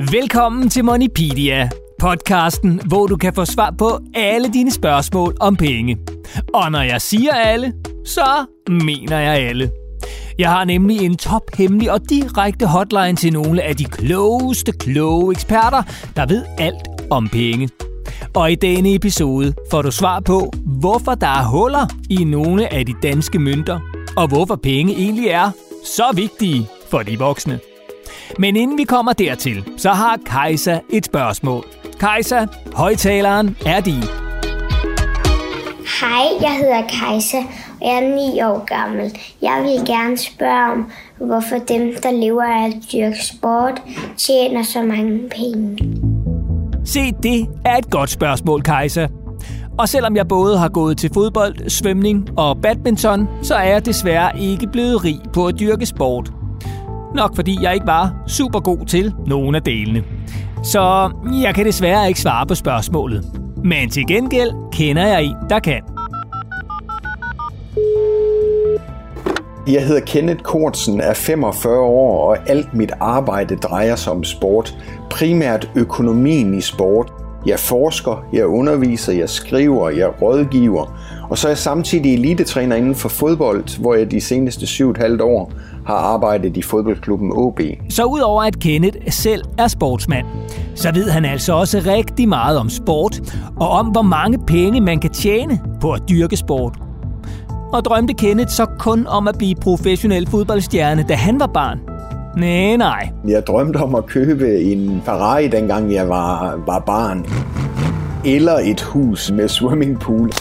Velkommen til Moneypedia, podcasten, hvor du kan få svar på alle dine spørgsmål om penge. Og når jeg siger alle, så mener jeg alle. Jeg har nemlig en tophemmelig og direkte hotline til nogle af de klogeste kloge eksperter, der ved alt om penge. Og i denne episode får du svar på, hvorfor der er huller i nogle af de danske mønter, og hvorfor penge egentlig er så vigtige for de voksne. Men inden vi kommer dertil, så har Kajsa et spørgsmål. Kajsa, højtaleren er din. Hej, jeg hedder Kajsa, og jeg er 9 år gammel. Jeg vil gerne spørge om, hvorfor dem, der lever af at dyrke sport, tjener så mange penge. Se, det er et godt spørgsmål, Kajsa. Og selvom jeg både har gået til fodbold, svømning og badminton, så er jeg desværre ikke blevet rig på at dyrke sport. Nok fordi jeg ikke var super god til nogen af delene. Så jeg kan desværre ikke svare på spørgsmålet. Men til gengæld kender jeg en, der kan. Jeg hedder Kenneth Kortsen, er 45 år, og alt mit arbejde drejer sig om sport. Primært økonomien i sport. Jeg forsker, jeg underviser, jeg skriver, jeg rådgiver. Og så er jeg samtidig elitetræner inden for fodbold, hvor jeg de seneste 7,5 år har arbejdet i fodboldklubben OB. Så udover at Kenneth selv er sportsmand, så ved han altså også rigtig meget om sport, og om hvor mange penge man kan tjene på at dyrke sport. Og drømte Kenneth så kun om at blive professionel fodboldstjerne, da han var barn? Nej, nej. Jeg drømte om at købe en Ferrari, dengang jeg var, var barn. Eller et hus med swimmingpool.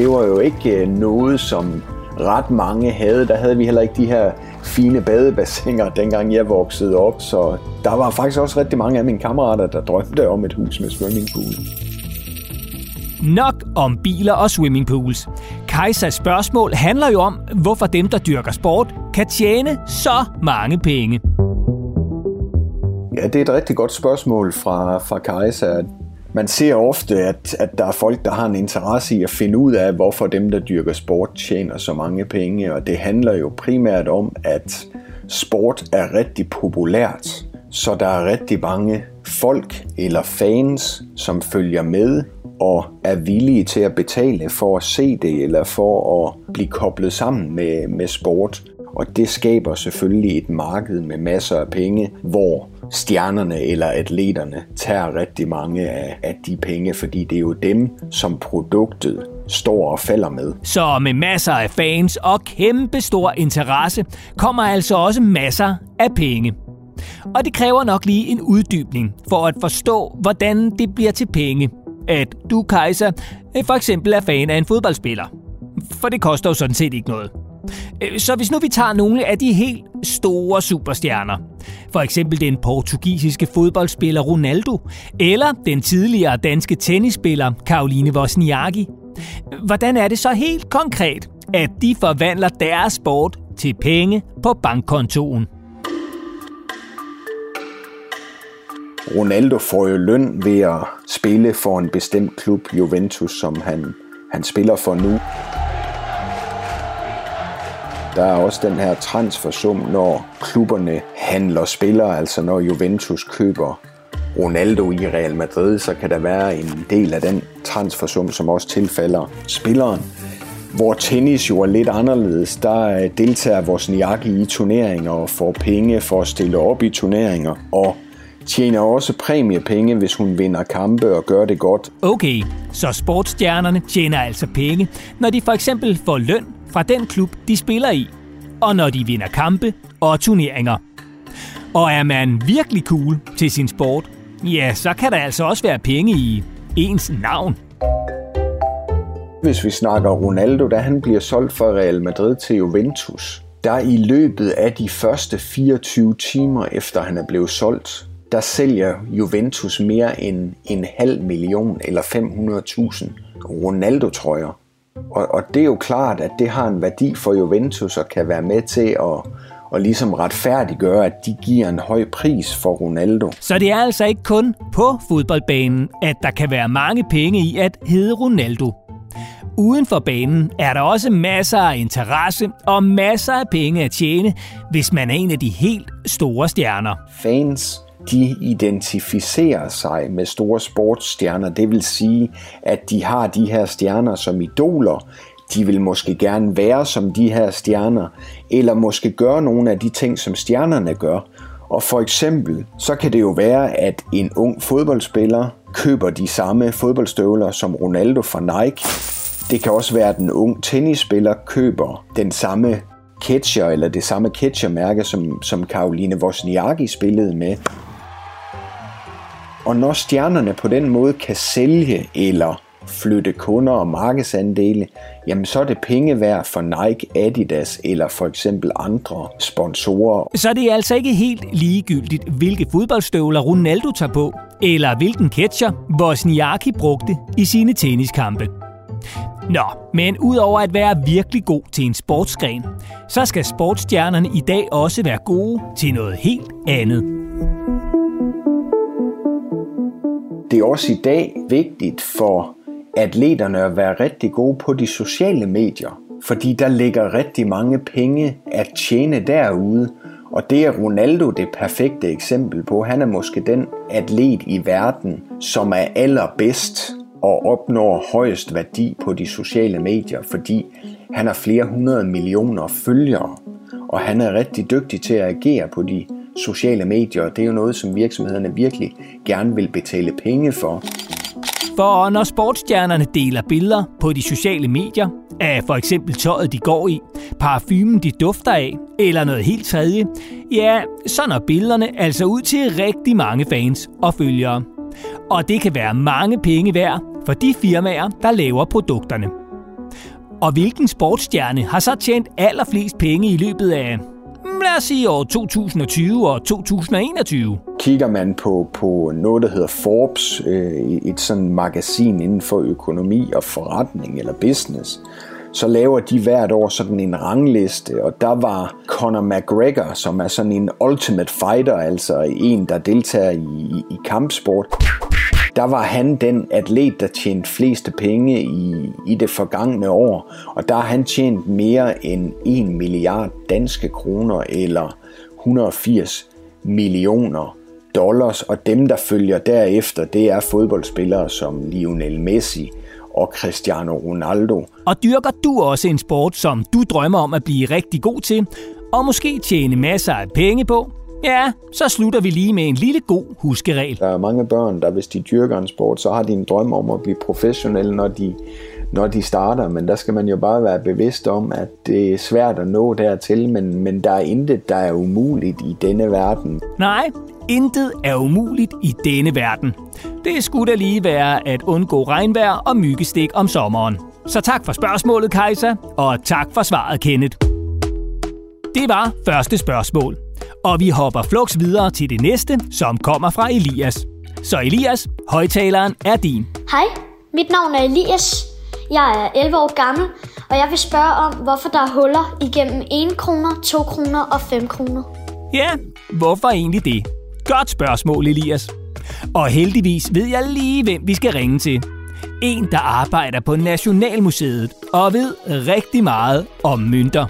Det var jo ikke øh, noget, som ret mange havde. Der havde vi heller ikke de her fine badebassiner, dengang jeg voksede op. Så der var faktisk også rigtig mange af mine kammerater, der drømte om et hus med swimmingpool. Nok om biler og swimmingpools. Kajsas spørgsmål handler jo om, hvorfor dem, der dyrker sport, kan tjene så mange penge. Ja, det er et rigtig godt spørgsmål fra, fra Kajsa. Man ser ofte, at, at der er folk, der har en interesse i at finde ud af, hvorfor dem, der dyrker sport, tjener så mange penge. Og det handler jo primært om, at sport er rigtig populært. Så der er rigtig mange folk eller fans, som følger med og er villige til at betale for at se det eller for at blive koblet sammen med, med sport. Og det skaber selvfølgelig et marked med masser af penge, hvor stjernerne eller atleterne tager rigtig mange af, af de penge, fordi det er jo dem, som produktet står og falder med. Så med masser af fans og kæmpe stor interesse kommer altså også masser af penge. Og det kræver nok lige en uddybning for at forstå, hvordan det bliver til penge. At du, Kaiser, for eksempel er fan af en fodboldspiller. For det koster jo sådan set ikke noget. Øh, så hvis nu vi tager nogle af de helt store superstjerner, for eksempel den portugisiske fodboldspiller Ronaldo, eller den tidligere danske tennisspiller Caroline Wozniacki, hvordan er det så helt konkret, at de forvandler deres sport til penge på bankkontoen? Ronaldo får jo løn ved at spille for en bestemt klub, Juventus, som han, han spiller for nu. Der er også den her transfersum, når klubberne handler spillere, altså når Juventus køber Ronaldo i Real Madrid, så kan der være en del af den transfersum, som også tilfalder spilleren. Hvor tennis jo er lidt anderledes, der øh, deltager vores Niaki i turneringer og får penge for at stille op i turneringer, og tjener også præmiepenge, hvis hun vinder kampe og gør det godt. Okay, så sportsstjernerne tjener altså penge, når de for eksempel får løn fra den klub, de spiller i, og når de vinder kampe og turneringer. Og er man virkelig cool til sin sport, ja, så kan der altså også være penge i ens navn. Hvis vi snakker Ronaldo, da han bliver solgt fra Real Madrid til Juventus, der i løbet af de første 24 timer efter han er blevet solgt, der sælger Juventus mere end en halv million eller 500.000 Ronaldo-trøjer. Og, og det er jo klart, at det har en værdi for Juventus og kan være med til at, og ligesom retfærdiggøre, at de giver en høj pris for Ronaldo. Så det er altså ikke kun på fodboldbanen, at der kan være mange penge i at hedde Ronaldo. Uden for banen er der også masser af interesse og masser af penge at tjene, hvis man er en af de helt store stjerner. Fans de identificerer sig med store sportsstjerner. Det vil sige, at de har de her stjerner som idoler. De vil måske gerne være som de her stjerner, eller måske gøre nogle af de ting, som stjernerne gør. Og for eksempel, så kan det jo være, at en ung fodboldspiller køber de samme fodboldstøvler som Ronaldo fra Nike. Det kan også være, at en ung tennisspiller køber den samme catcher, eller det samme catchermærke, som, som Karoline Wozniacki spillede med. Og når stjernerne på den måde kan sælge eller flytte kunder og markedsandele, jamen så er det penge værd for Nike, Adidas eller for eksempel andre sponsorer. Så det er altså ikke helt ligegyldigt, hvilke fodboldstøvler Ronaldo tager på, eller hvilken catcher Wozniacki brugte i sine tenniskampe. Nå, men udover at være virkelig god til en sportsgren, så skal sportsstjernerne i dag også være gode til noget helt andet. Det er også i dag vigtigt for atleterne at være rigtig gode på de sociale medier, fordi der ligger rigtig mange penge at tjene derude, og det er Ronaldo det perfekte eksempel på. Han er måske den atlet i verden, som er allerbedst og opnår højest værdi på de sociale medier, fordi han har flere hundrede millioner følgere, og han er rigtig dygtig til at agere på de sociale medier. Det er jo noget, som virksomhederne virkelig gerne vil betale penge for. For når sportsstjernerne deler billeder på de sociale medier, af for eksempel tøjet, de går i, parfumen, de dufter af, eller noget helt tredje, ja, så når billederne altså ud til rigtig mange fans og følgere. Og det kan være mange penge værd for de firmaer, der laver produkterne. Og hvilken sportsstjerne har så tjent allerflest penge i løbet af lad os sige år 2020 og 2021. Kigger man på, på noget, der hedder Forbes, øh, et sådan magasin inden for økonomi og forretning eller business, så laver de hvert år sådan en rangliste, og der var Conor McGregor, som er sådan en ultimate fighter, altså en, der deltager i, i kampsport der var han den atlet, der tjente fleste penge i, i det forgangne år, og der har han tjent mere end 1 milliard danske kroner eller 180 millioner dollars, og dem, der følger derefter, det er fodboldspillere som Lionel Messi og Cristiano Ronaldo. Og dyrker du også en sport, som du drømmer om at blive rigtig god til, og måske tjene masser af penge på, Ja, så slutter vi lige med en lille god huskeregel. Der er mange børn, der hvis de dyrker en sport, så har de en drøm om at blive professionelle, når de, når de starter. Men der skal man jo bare være bevidst om, at det er svært at nå dertil, men, men der er intet, der er umuligt i denne verden. Nej, intet er umuligt i denne verden. Det skulle da lige være at undgå regnvejr og myggestik om sommeren. Så tak for spørgsmålet, Kajsa, og tak for svaret, Kenneth. Det var første spørgsmål. Og vi hopper flux videre til det næste, som kommer fra Elias. Så Elias, højtaleren er din. Hej, mit navn er Elias. Jeg er 11 år gammel, og jeg vil spørge om, hvorfor der er huller igennem 1 kroner, 2 kroner og 5 kroner. Ja, hvorfor egentlig det? Godt spørgsmål, Elias. Og heldigvis ved jeg lige, hvem vi skal ringe til. En, der arbejder på Nationalmuseet og ved rigtig meget om mønter.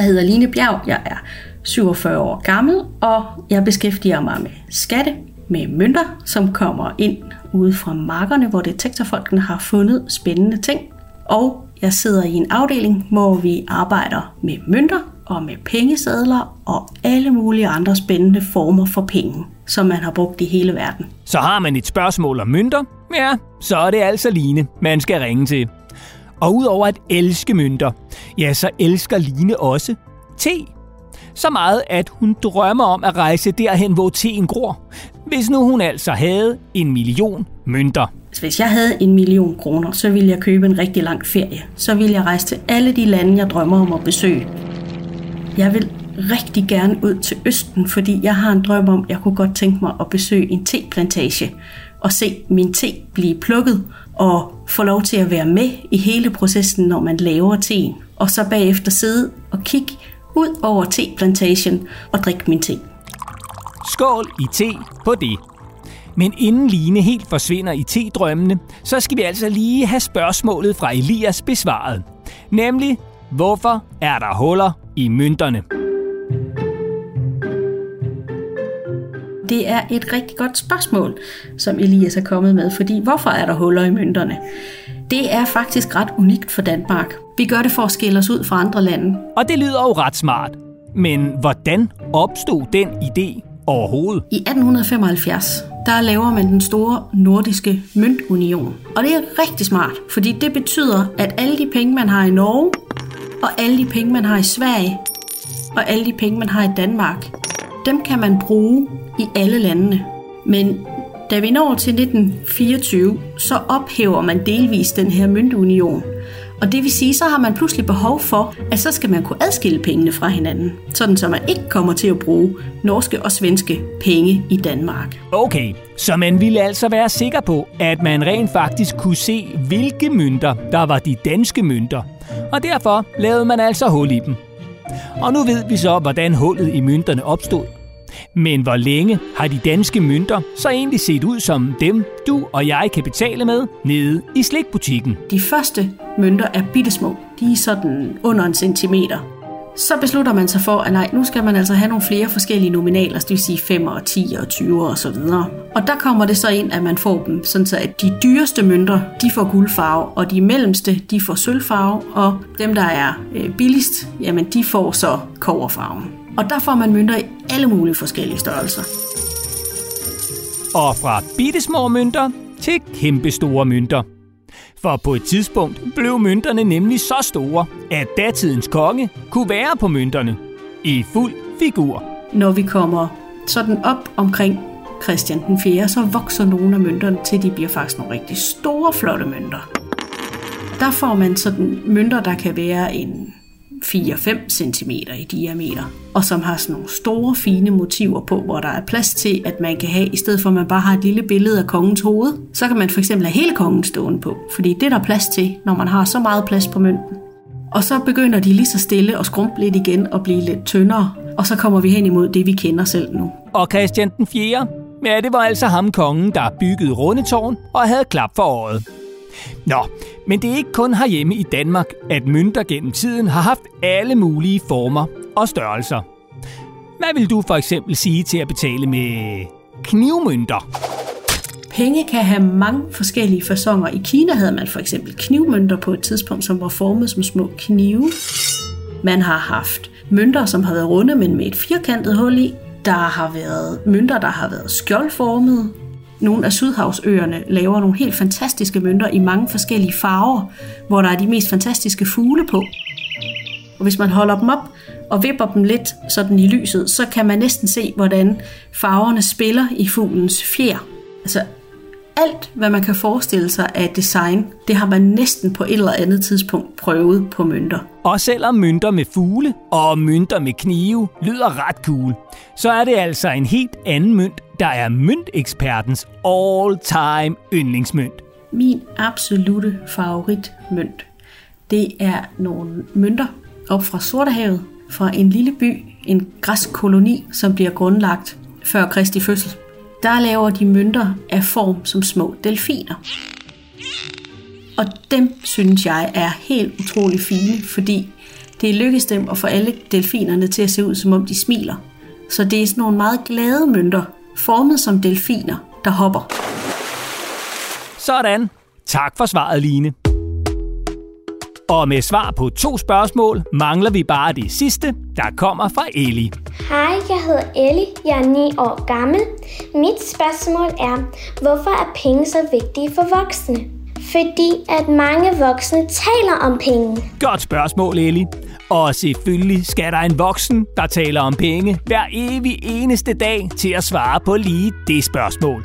Jeg hedder Line Bjerg, jeg er 47 år gammel, og jeg beskæftiger mig med skatte, med mønter, som kommer ind ude fra markerne, hvor detektorfolkene har fundet spændende ting. Og jeg sidder i en afdeling, hvor vi arbejder med mønter og med pengesedler og alle mulige andre spændende former for penge, som man har brugt i hele verden. Så har man et spørgsmål om mønter, ja, så er det altså Line, man skal ringe til. Og udover at elske mønter, ja, så elsker Line også te. Så meget, at hun drømmer om at rejse derhen, hvor teen gror. Hvis nu hun altså havde en million mønter. Altså, hvis jeg havde en million kroner, så ville jeg købe en rigtig lang ferie. Så ville jeg rejse til alle de lande, jeg drømmer om at besøge. Jeg vil rigtig gerne ud til Østen, fordi jeg har en drøm om, at jeg kunne godt tænke mig at besøge en teplantage og se min te blive plukket og få lov til at være med i hele processen, når man laver teen. Og så bagefter sidde og kigge ud over teplantagen og drikke min te. Skål i te på det. Men inden Line helt forsvinder i te-drømmene, så skal vi altså lige have spørgsmålet fra Elias besvaret. Nemlig, hvorfor er der huller i mønterne? Det er et rigtig godt spørgsmål, som Elias er kommet med, fordi hvorfor er der huller i mønterne? Det er faktisk ret unikt for Danmark. Vi gør det for at skille os ud fra andre lande. Og det lyder jo ret smart. Men hvordan opstod den idé overhovedet? I 1875, der laver man den store nordiske møntunion. Og det er rigtig smart, fordi det betyder, at alle de penge, man har i Norge, og alle de penge, man har i Sverige, og alle de penge, man har i Danmark, dem kan man bruge i alle landene. Men da vi når til 1924, så ophæver man delvis den her møntunion. Og det vil sige, så har man pludselig behov for, at så skal man kunne adskille pengene fra hinanden, sådan så man ikke kommer til at bruge norske og svenske penge i Danmark. Okay, så man ville altså være sikker på, at man rent faktisk kunne se, hvilke mønter, der var de danske mønter. Og derfor lavede man altså hul i dem. Og nu ved vi så, hvordan hullet i mønterne opstod. Men hvor længe har de danske mønter så egentlig set ud som dem, du og jeg kan betale med nede i slikbutikken? De første mønter er bittesmå. De er sådan under en centimeter. Så beslutter man sig for, at nej, nu skal man altså have nogle flere forskellige nominaler, det vil sige 5 og 10 og 20 og så videre. Og der kommer det så ind, at man får dem, sådan så at de dyreste mønter, de får guldfarve, og de mellemste, de får sølvfarve, og dem, der er øh, billigst, jamen de får så koverfarven. Og der får man mønter i alle mulige forskellige størrelser. Og fra bittesmå mønter til kæmpe store mønter. For på et tidspunkt blev mønterne nemlig så store, at datidens konge kunne være på mønterne i fuld figur. Når vi kommer sådan op omkring Christian den 4., så vokser nogle af mønterne til, de bliver faktisk nogle rigtig store, flotte mønter. Der får man sådan mønter, der kan være en 4-5 cm i diameter, og som har sådan nogle store, fine motiver på, hvor der er plads til, at man kan have, i stedet for at man bare har et lille billede af kongens hoved, så kan man for eksempel have hele kongen stående på, fordi det er der plads til, når man har så meget plads på mønten. Og så begynder de lige så stille at skrumpe lidt igen og blive lidt tyndere, og så kommer vi hen imod det, vi kender selv nu. Og Christian den 4. Ja, det var altså ham kongen, der byggede Rundetårn og havde klap for året. Nå, men det er ikke kun herhjemme i Danmark, at mønter gennem tiden har haft alle mulige former og størrelser. Hvad vil du for eksempel sige til at betale med knivmønter? Penge kan have mange forskellige fasonger. I Kina havde man for eksempel knivmønter på et tidspunkt, som var formet som små knive. Man har haft mønter, som har været runde, men med et firkantet hul i. Der har været mønter, der har været skjoldformede nogle af Sydhavsøerne laver nogle helt fantastiske mønter i mange forskellige farver, hvor der er de mest fantastiske fugle på. Og hvis man holder dem op og vipper dem lidt sådan i lyset, så kan man næsten se, hvordan farverne spiller i fuglens fjer. Altså alt, hvad man kan forestille sig af design, det har man næsten på et eller andet tidspunkt prøvet på mønter. Og selvom mønter med fugle og mønter med knive lyder ret cool, så er det altså en helt anden mønt, der er møntekspertens all-time yndlingsmønt. Min absolute favoritmønt, det er nogle mønter op fra Sortehavet, fra en lille by, en græsk koloni, som bliver grundlagt før Kristi fødsel. Der laver de mønter af form som små delfiner. Og dem synes jeg er helt utrolig fine, fordi det lykkes dem at få alle delfinerne til at se ud, som om de smiler. Så det er sådan nogle meget glade mønter, formet som delfiner, der hopper. Sådan. Tak for svaret, Line. Og med svar på to spørgsmål mangler vi bare det sidste, der kommer fra Eli. Hej, jeg hedder Ellie. Jeg er 9 år gammel. Mit spørgsmål er, hvorfor er penge så vigtige for voksne? Fordi at mange voksne taler om penge. Godt spørgsmål, Eli. Og selvfølgelig skal der en voksen, der taler om penge, hver evig eneste dag til at svare på lige det spørgsmål.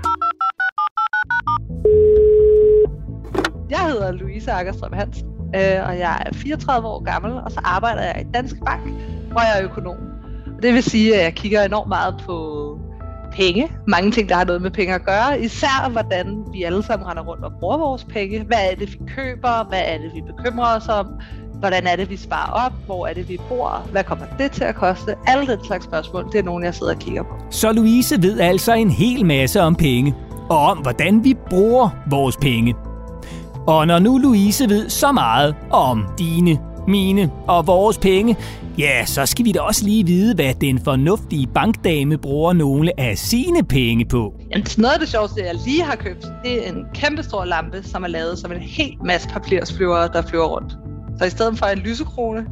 Jeg hedder Louise Akkerstrøm Hansen, øh, og jeg er 34 år gammel, og så arbejder jeg i Danske Bank, hvor jeg er økonom. Det vil sige, at jeg kigger enormt meget på penge. Mange ting, der har noget med penge at gøre. Især hvordan vi alle sammen render rundt og bruger vores penge. Hvad er det, vi køber? Hvad er det, vi bekymrer os om? Hvordan er det, vi sparer op? Hvor er det, vi bor? Hvad kommer det til at koste? Alle den slags spørgsmål, det er nogle, jeg sidder og kigger på. Så Louise ved altså en hel masse om penge, og om hvordan vi bruger vores penge. Og når nu Louise ved så meget om dine mine og vores penge, ja, så skal vi da også lige vide, hvad den fornuftige bankdame bruger nogle af sine penge på. Jamen, noget af det sjoveste, jeg lige har købt, det er en kæmpe stor lampe, som er lavet som en helt masse papirsflyvere, der flyver rundt. Så i stedet for en lysekrone,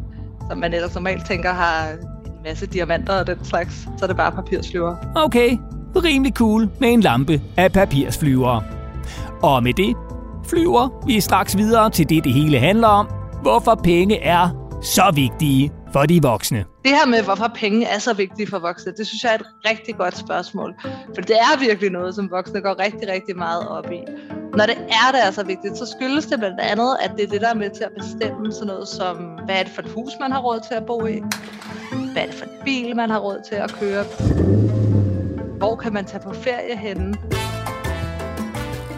som man ellers normalt tænker har en masse diamanter og den slags, så er det bare papirsflyvere. Okay, rimelig cool med en lampe af papirsflyvere. Og med det flyver vi straks videre til det, det hele handler om. Hvorfor penge er så vigtige for de voksne. Det her med, hvorfor penge er så vigtige for voksne, det synes jeg er et rigtig godt spørgsmål. For det er virkelig noget, som voksne går rigtig, rigtig meget op i. Når det er, der er så vigtigt, så skyldes det blandt andet, at det er det, der er med til at bestemme sådan noget som, hvad er det for et hus, man har råd til at bo i? Hvad er det for en bil, man har råd til at køre? Hvor kan man tage på ferie henne?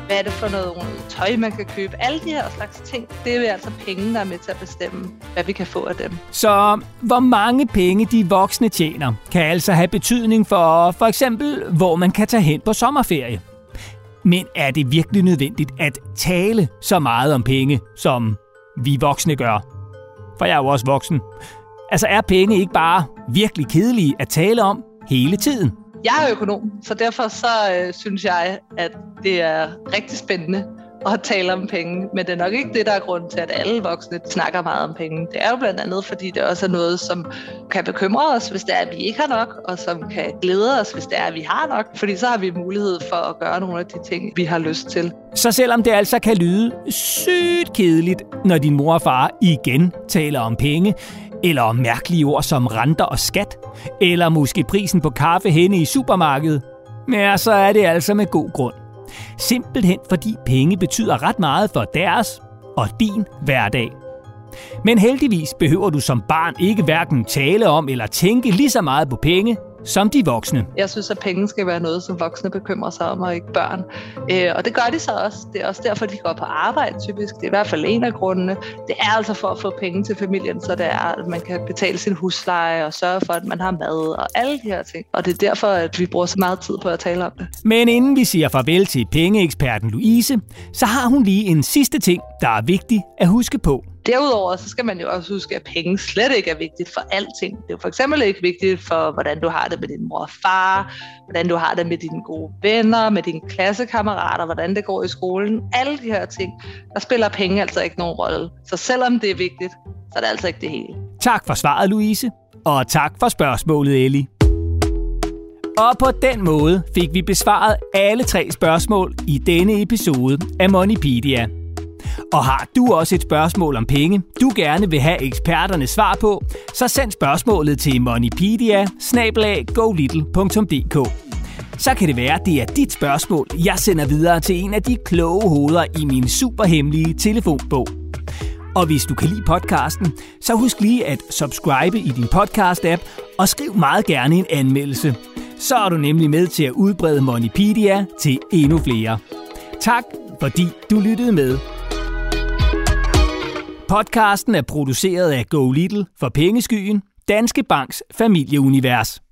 Hvad er det for noget tøj, man kan købe? Alle de her slags ting, det er altså penge, der er med til at bestemme, hvad vi kan få af dem. Så hvor mange penge de voksne tjener, kan altså have betydning for for eksempel, hvor man kan tage hen på sommerferie. Men er det virkelig nødvendigt at tale så meget om penge, som vi voksne gør? For jeg er jo også voksen. Altså er penge ikke bare virkelig kedelige at tale om hele tiden? Jeg er økonom, så derfor så øh, synes jeg, at det er rigtig spændende at tale om penge. Men det er nok ikke det, der er grund til, at alle voksne snakker meget om penge. Det er jo blandt andet, fordi det også er noget, som kan bekymre os, hvis det er, at vi ikke har nok, og som kan glæde os, hvis det er, at vi har nok. Fordi så har vi mulighed for at gøre nogle af de ting, vi har lyst til. Så selvom det altså kan lyde sygt kedeligt, når din mor og far igen taler om penge, eller mærkelige ord som renter og skat, eller måske prisen på kaffe henne i supermarkedet, ja, så er det altså med god grund. Simpelthen fordi penge betyder ret meget for deres og din hverdag. Men heldigvis behøver du som barn ikke hverken tale om eller tænke lige så meget på penge, som de voksne. Jeg synes, at penge skal være noget, som voksne bekymrer sig om, og ikke børn. Øh, og det gør de så også. Det er også derfor, de går på arbejde typisk. Det er i hvert fald en af grundene. Det er altså for at få penge til familien, så det er, at man kan betale sin husleje og sørge for, at man har mad og alle de her ting. Og det er derfor, at vi bruger så meget tid på at tale om det. Men inden vi siger farvel til pengeeksperten Louise, så har hun lige en sidste ting, der er vigtig at huske på. Derudover så skal man jo også huske, at penge slet ikke er vigtigt for alting. Det er jo for eksempel ikke vigtigt for, hvordan du har det med din mor og far, hvordan du har det med dine gode venner, med dine klassekammerater, hvordan det går i skolen. Alle de her ting, der spiller penge altså ikke nogen rolle. Så selvom det er vigtigt, så er det altså ikke det hele. Tak for svaret, Louise. Og tak for spørgsmålet, Ellie. Og på den måde fik vi besvaret alle tre spørgsmål i denne episode af Moneypedia. Og har du også et spørgsmål om penge, du gerne vil have eksperternes svar på, så send spørgsmålet til moneypedia Så kan det være, at det er dit spørgsmål, jeg sender videre til en af de kloge hoveder i min superhemmelige telefonbog. Og hvis du kan lide podcasten, så husk lige at subscribe i din podcast-app og skriv meget gerne en anmeldelse. Så er du nemlig med til at udbrede Moneypedia til endnu flere. Tak, fordi du lyttede med. Podcasten er produceret af Go Little for Pengeskyen, Danske Banks familieunivers.